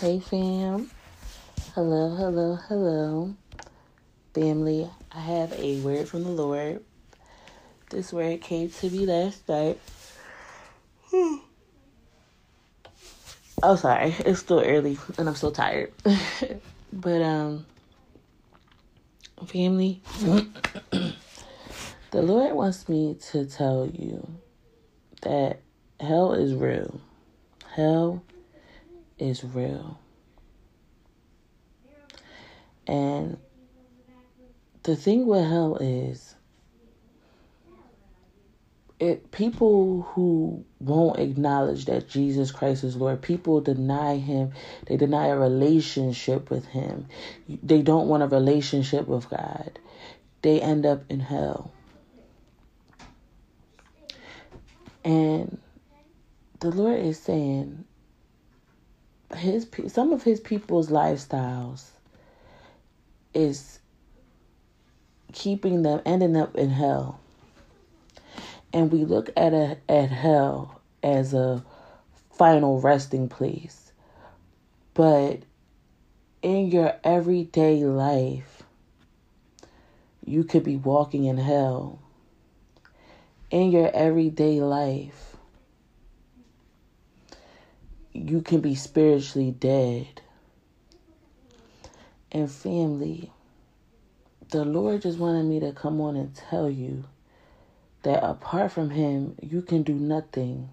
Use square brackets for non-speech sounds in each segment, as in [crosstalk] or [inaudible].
Hey fam. Hello, hello, hello. Family, I have a word from the Lord. This word came to me last night. [sighs] oh sorry, it's still early and I'm still tired. [laughs] but um family, [clears throat] the Lord wants me to tell you that hell is real. Hell is real. And the thing with hell is it people who won't acknowledge that Jesus Christ is Lord, people deny him, they deny a relationship with him. They don't want a relationship with God. They end up in hell. And the Lord is saying his some of his people's lifestyles is keeping them ending up in hell. And we look at a, at hell as a final resting place. But in your everyday life, you could be walking in hell. In your everyday life, you can be spiritually dead. And family, the Lord just wanted me to come on and tell you that apart from Him, you can do nothing.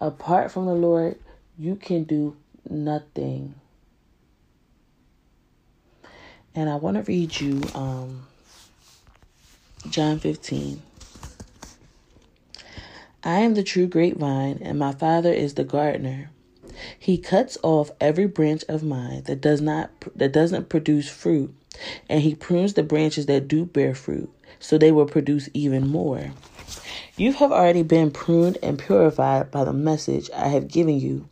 Apart from the Lord, you can do nothing. And I want to read you um, John 15. I am the true grapevine, and my Father is the gardener. He cuts off every branch of mine that does not that doesn't produce fruit, and he prunes the branches that do bear fruit, so they will produce even more. You have already been pruned and purified by the message I have given you.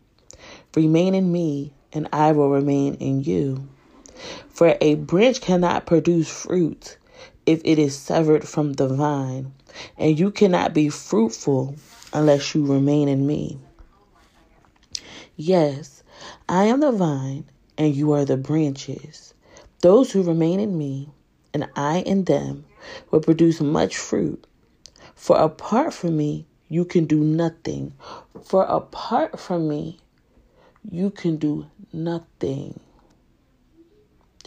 Remain in me, and I will remain in you. For a branch cannot produce fruit if it is severed from the vine, and you cannot be fruitful unless you remain in me. Yes, I am the vine, and you are the branches. Those who remain in me, and I in them, will produce much fruit. For apart from me, you can do nothing. For apart from me, you can do nothing.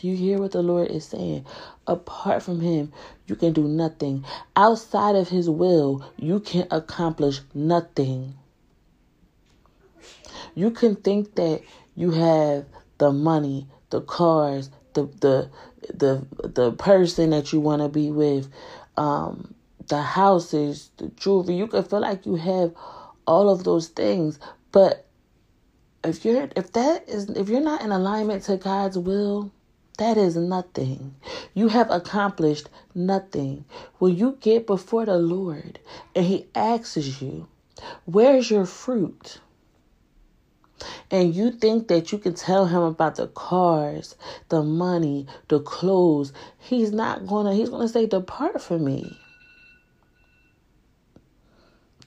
Do you hear what the Lord is saying? Apart from Him, you can do nothing. Outside of His will, you can accomplish nothing. You can think that you have the money, the cars, the the the the person that you want to be with, um, the houses, the jewelry. You can feel like you have all of those things, but if you're if that is if you're not in alignment to God's will, that is nothing. You have accomplished nothing. When you get before the Lord and He asks you, Where's your fruit? And you think that you can tell him about the cars, the money, the clothes. He's not gonna, he's gonna say, Depart from me.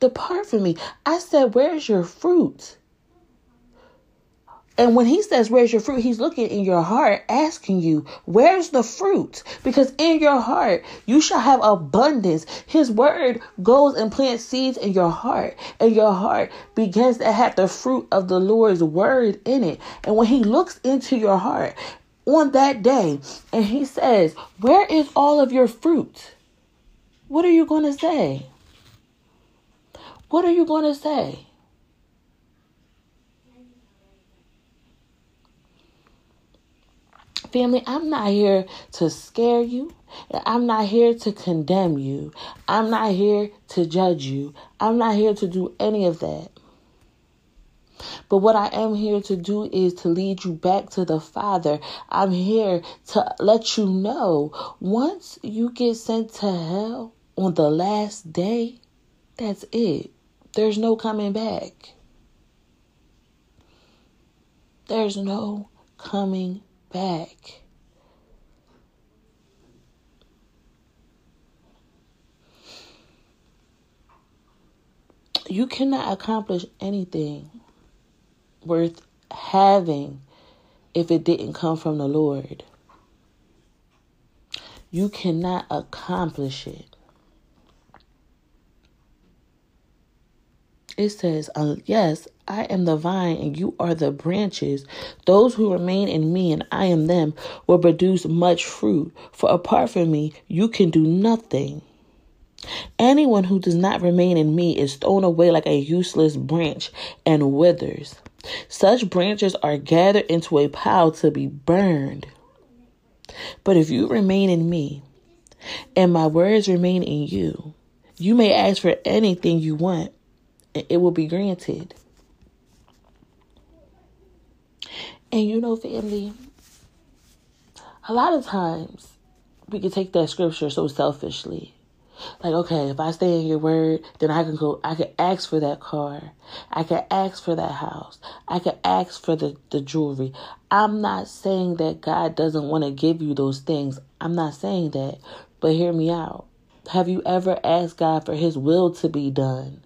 Depart from me. I said, Where's your fruit? And when he says, Where's your fruit? He's looking in your heart, asking you, Where's the fruit? Because in your heart, you shall have abundance. His word goes and plants seeds in your heart, and your heart begins to have the fruit of the Lord's word in it. And when he looks into your heart on that day and he says, Where is all of your fruit? What are you going to say? What are you going to say? Family, I'm not here to scare you. I'm not here to condemn you. I'm not here to judge you. I'm not here to do any of that. But what I am here to do is to lead you back to the Father. I'm here to let you know once you get sent to hell on the last day, that's it. There's no coming back. There's no coming back. You cannot accomplish anything worth having if it didn't come from the Lord. You cannot accomplish it. It says, uh, Yes, I am the vine and you are the branches. Those who remain in me and I am them will produce much fruit. For apart from me, you can do nothing. Anyone who does not remain in me is thrown away like a useless branch and withers. Such branches are gathered into a pile to be burned. But if you remain in me, and my words remain in you, you may ask for anything you want, it will be granted. And you know, family, a lot of times we can take that scripture so selfishly. Like, okay, if I stay in your word, then I can go, I can ask for that car. I can ask for that house. I can ask for the, the jewelry. I'm not saying that God doesn't want to give you those things. I'm not saying that. But hear me out. Have you ever asked God for his will to be done?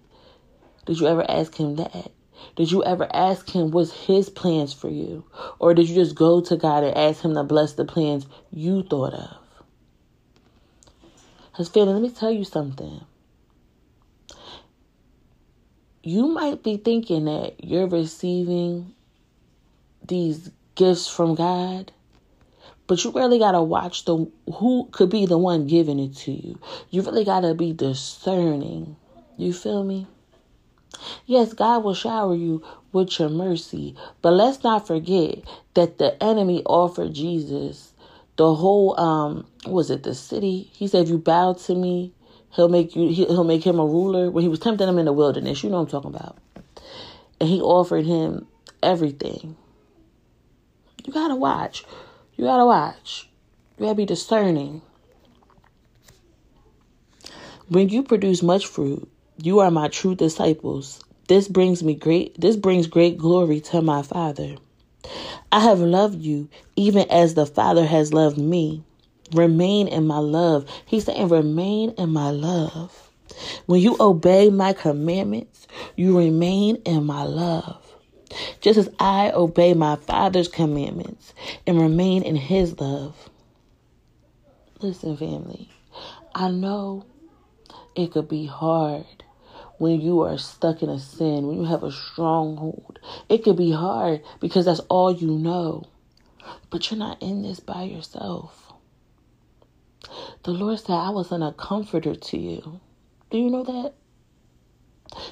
Did you ever ask him that? Did you ever ask him what's his plans for you? Or did you just go to God and ask him to bless the plans you thought of? Because, family, let me tell you something. You might be thinking that you're receiving these gifts from God, but you really gotta watch the who could be the one giving it to you. You really gotta be discerning. You feel me? Yes, God will shower you with your mercy, but let's not forget that the enemy offered Jesus the whole um was it the city? He said if you bow to me he'll make you he'll make him a ruler. When he was tempting him in the wilderness. You know what i'm talking about. And he offered him everything. You gotta watch. You gotta watch. You gotta be discerning. When you produce much fruit you are my true disciples this brings me great this brings great glory to my father I have loved you even as the Father has loved me. Remain in my love. He's saying, remain in my love. When you obey my commandments, you remain in my love. Just as I obey my Father's commandments and remain in his love. Listen, family, I know it could be hard when you are stuck in a sin, when you have a stronghold. It could be hard because that's all you know. But you're not in this by yourself. The Lord said, I was a comforter to you. Do you know that?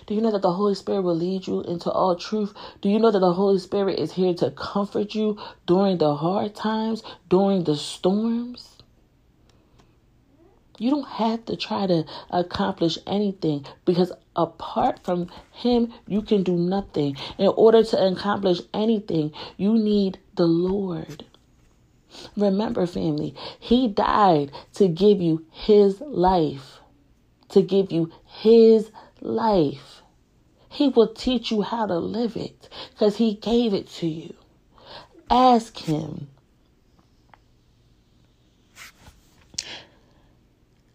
Do you know that the Holy Spirit will lead you into all truth? Do you know that the Holy Spirit is here to comfort you during the hard times, during the storms? You don't have to try to accomplish anything because apart from Him, you can do nothing. In order to accomplish anything, you need the Lord. Remember, family, He died to give you His life, to give you His life. He will teach you how to live it because He gave it to you. Ask Him.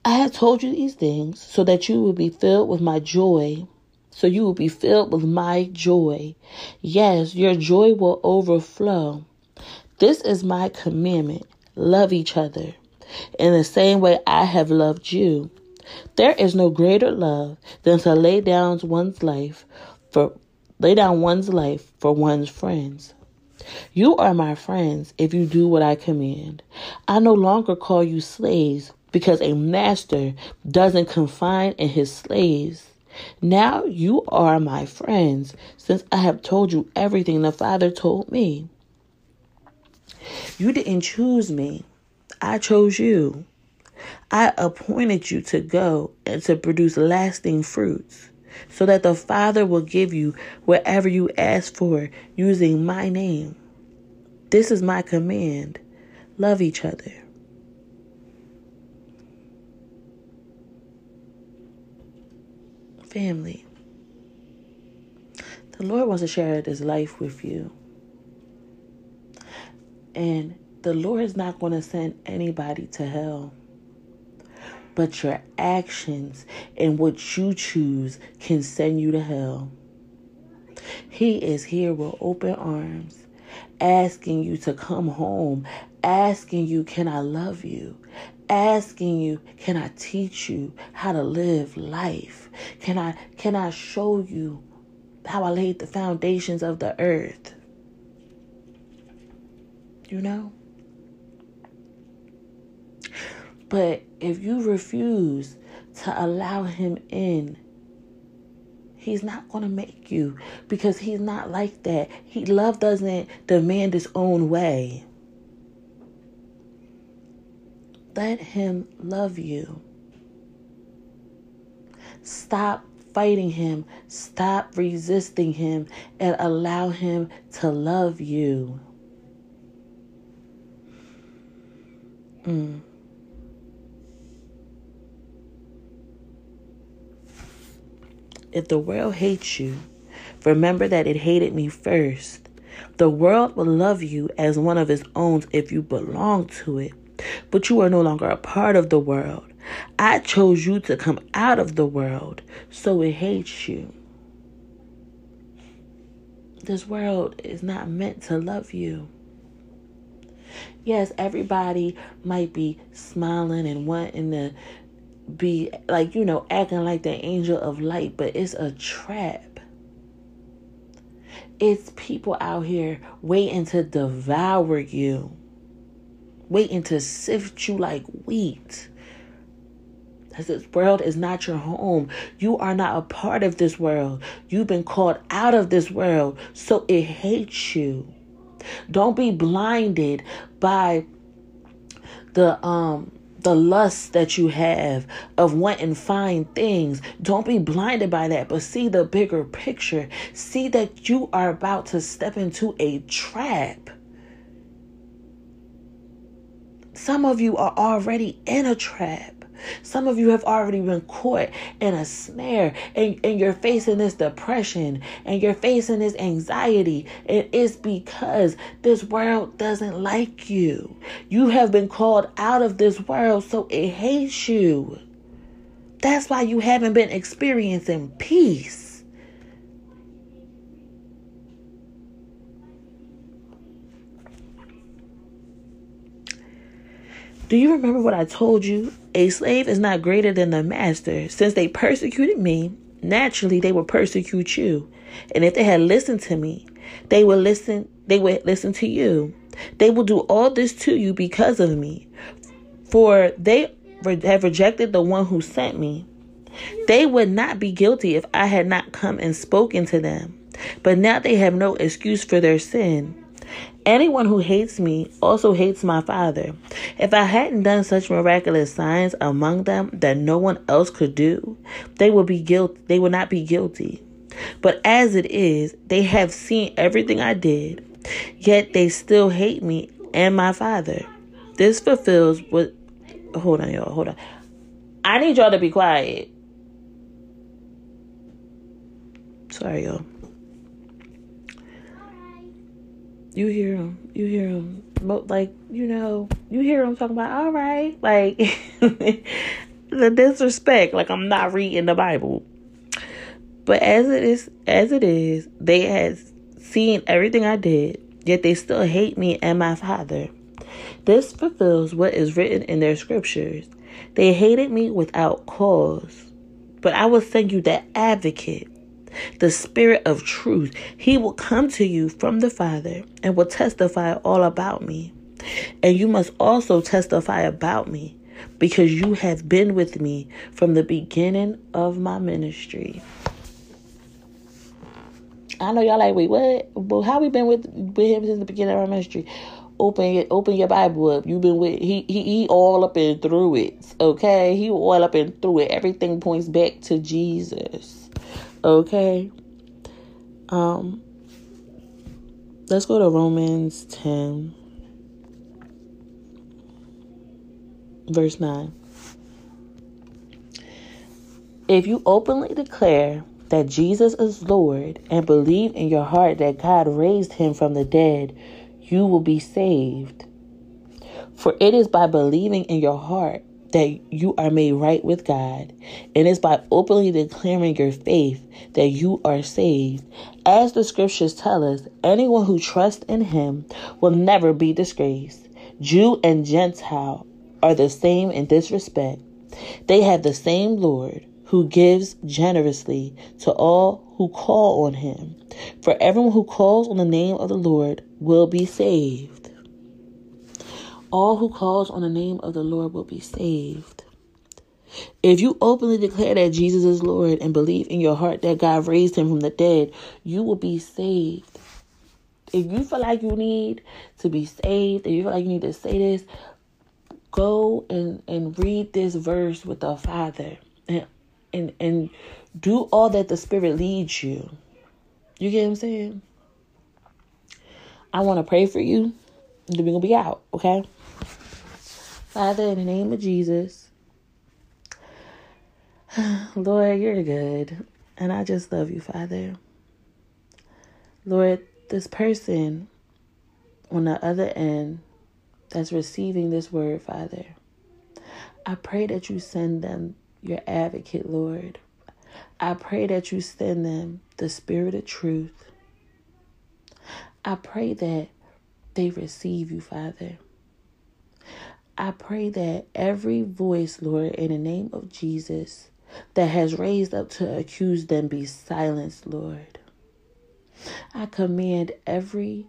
I have told you these things so that you will be filled with my joy. So you will be filled with my joy. Yes, your joy will overflow. This is my commandment love each other in the same way I have loved you. There is no greater love than to lay down one's life for lay down one's life for one's friends. You are my friends if you do what I command. I no longer call you slaves because a master doesn't confine in his slaves. Now you are my friends, since I have told you everything the Father told me. You didn't choose me, I chose you. I appointed you to go and to produce lasting fruits, so that the Father will give you whatever you ask for using my name. This is my command love each other. Family. The Lord wants to share this life with you. And the Lord is not going to send anybody to hell. But your actions and what you choose can send you to hell. He is here with open arms, asking you to come home, asking you, Can I love you? Asking you, Can I teach you how to live life? Can I can I show you how I laid the foundations of the earth? You know? But if you refuse to allow him in, he's not going to make you because he's not like that. He love doesn't demand his own way. Let him love you. Stop fighting him. Stop resisting him and allow him to love you. Mm. If the world hates you, remember that it hated me first. The world will love you as one of its own if you belong to it, but you are no longer a part of the world. I chose you to come out of the world, so it hates you. This world is not meant to love you. Yes, everybody might be smiling and wanting to be like, you know, acting like the angel of light, but it's a trap. It's people out here waiting to devour you, waiting to sift you like wheat. Because this world is not your home. You are not a part of this world. You've been called out of this world, so it hates you. Don't be blinded by the um the lust that you have of wanting fine things. Don't be blinded by that, but see the bigger picture. See that you are about to step into a trap. Some of you are already in a trap. Some of you have already been caught in a snare and, and you're facing this depression and you're facing this anxiety. It is because this world doesn't like you. You have been called out of this world, so it hates you. That's why you haven't been experiencing peace. Do you remember what I told you? A slave is not greater than the master. Since they persecuted me, naturally they will persecute you. And if they had listened to me, they would listen they would listen to you. They will do all this to you because of me. For they have rejected the one who sent me. They would not be guilty if I had not come and spoken to them. But now they have no excuse for their sin. Anyone who hates me also hates my Father. If I hadn't done such miraculous signs among them that no one else could do, they would be guilty. they would not be guilty. But as it is, they have seen everything I did, yet they still hate me and my Father. This fulfills what hold on y'all, hold on. I need y'all to be quiet. Sorry, y'all. You hear them you hear him, like you know, you hear them talking about, all right, like [laughs] the disrespect, like I'm not reading the Bible. But as it is, as it is, they had seen everything I did, yet they still hate me and my Father. This fulfills what is written in their scriptures. They hated me without cause, but I will send you that advocate the Spirit of truth. He will come to you from the Father and will testify all about me. And you must also testify about me because you have been with me from the beginning of my ministry. I know y'all like, wait, what? Well, how we been with, with him since the beginning of our ministry? Open open your Bible up. You've been with he he he all up and through it. Okay, he all up and through it. Everything points back to Jesus. Okay. Um let's go to Romans 10 verse 9. If you openly declare that Jesus is Lord and believe in your heart that God raised him from the dead, you will be saved. For it is by believing in your heart that you are made right with God, and it's by openly declaring your faith that you are saved. As the scriptures tell us, anyone who trusts in Him will never be disgraced. Jew and Gentile are the same in this respect. They have the same Lord who gives generously to all who call on Him. For everyone who calls on the name of the Lord will be saved. All who calls on the name of the Lord will be saved. If you openly declare that Jesus is Lord and believe in your heart that God raised him from the dead, you will be saved. If you feel like you need to be saved, if you feel like you need to say this, go and, and read this verse with the Father and, and and do all that the Spirit leads you. You get what I'm saying? I want to pray for you. Then we're gonna be out, okay? Father, in the name of Jesus, [sighs] Lord, you're good. And I just love you, Father. Lord, this person on the other end that's receiving this word, Father, I pray that you send them your advocate, Lord. I pray that you send them the spirit of truth. I pray that they receive you, Father. I pray that every voice, Lord, in the name of Jesus, that has raised up to accuse them be silenced, Lord. I command every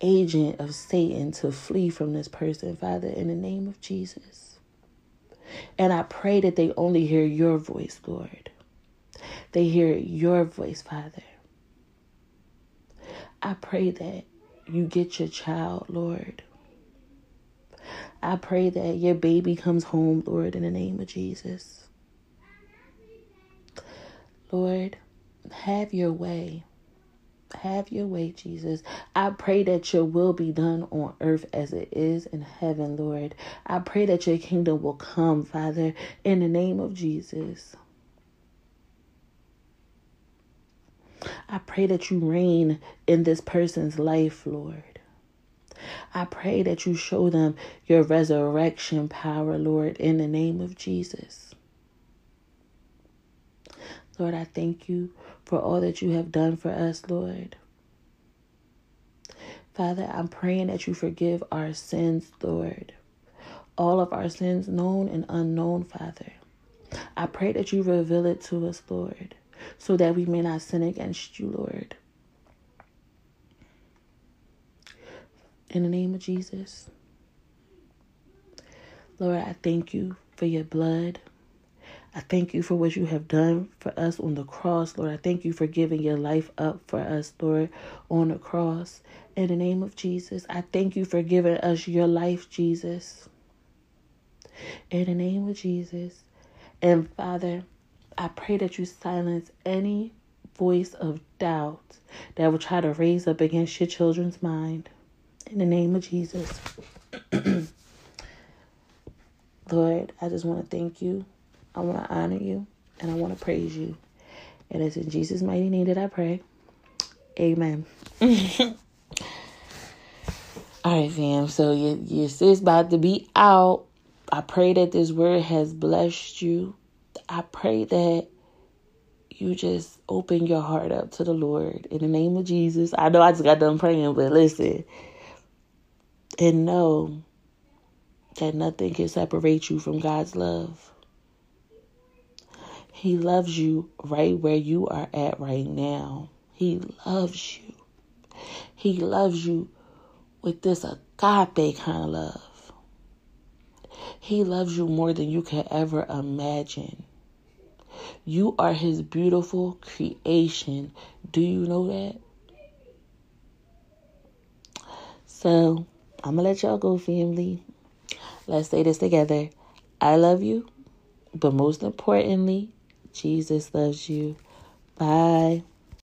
agent of Satan to flee from this person, Father, in the name of Jesus. And I pray that they only hear your voice, Lord. They hear your voice, Father. I pray that you get your child, Lord. I pray that your baby comes home, Lord, in the name of Jesus. Lord, have your way. Have your way, Jesus. I pray that your will be done on earth as it is in heaven, Lord. I pray that your kingdom will come, Father, in the name of Jesus. I pray that you reign in this person's life, Lord. I pray that you show them your resurrection power, Lord, in the name of Jesus. Lord, I thank you for all that you have done for us, Lord. Father, I'm praying that you forgive our sins, Lord. All of our sins, known and unknown, Father. I pray that you reveal it to us, Lord, so that we may not sin against you, Lord. In the name of Jesus. Lord, I thank you for your blood. I thank you for what you have done for us on the cross, Lord. I thank you for giving your life up for us, Lord, on the cross. In the name of Jesus, I thank you for giving us your life, Jesus. In the name of Jesus. And Father, I pray that you silence any voice of doubt that will try to raise up against your children's mind. In the name of Jesus. [clears throat] Lord, I just want to thank you. I want to honor you. And I want to praise you. And it's in Jesus' mighty name that I pray. Amen. [laughs] All right, fam. So your, your sis about to be out. I pray that this word has blessed you. I pray that you just open your heart up to the Lord in the name of Jesus. I know I just got done praying, but listen, and know that nothing can separate you from God's love. He loves you right where you are at right now. He loves you. He loves you with this agape kind of love. He loves you more than you can ever imagine. You are his beautiful creation. Do you know that? So, I'm to let y'all go, family. Let's say this together. I love you, but most importantly, Jesus loves you. Bye.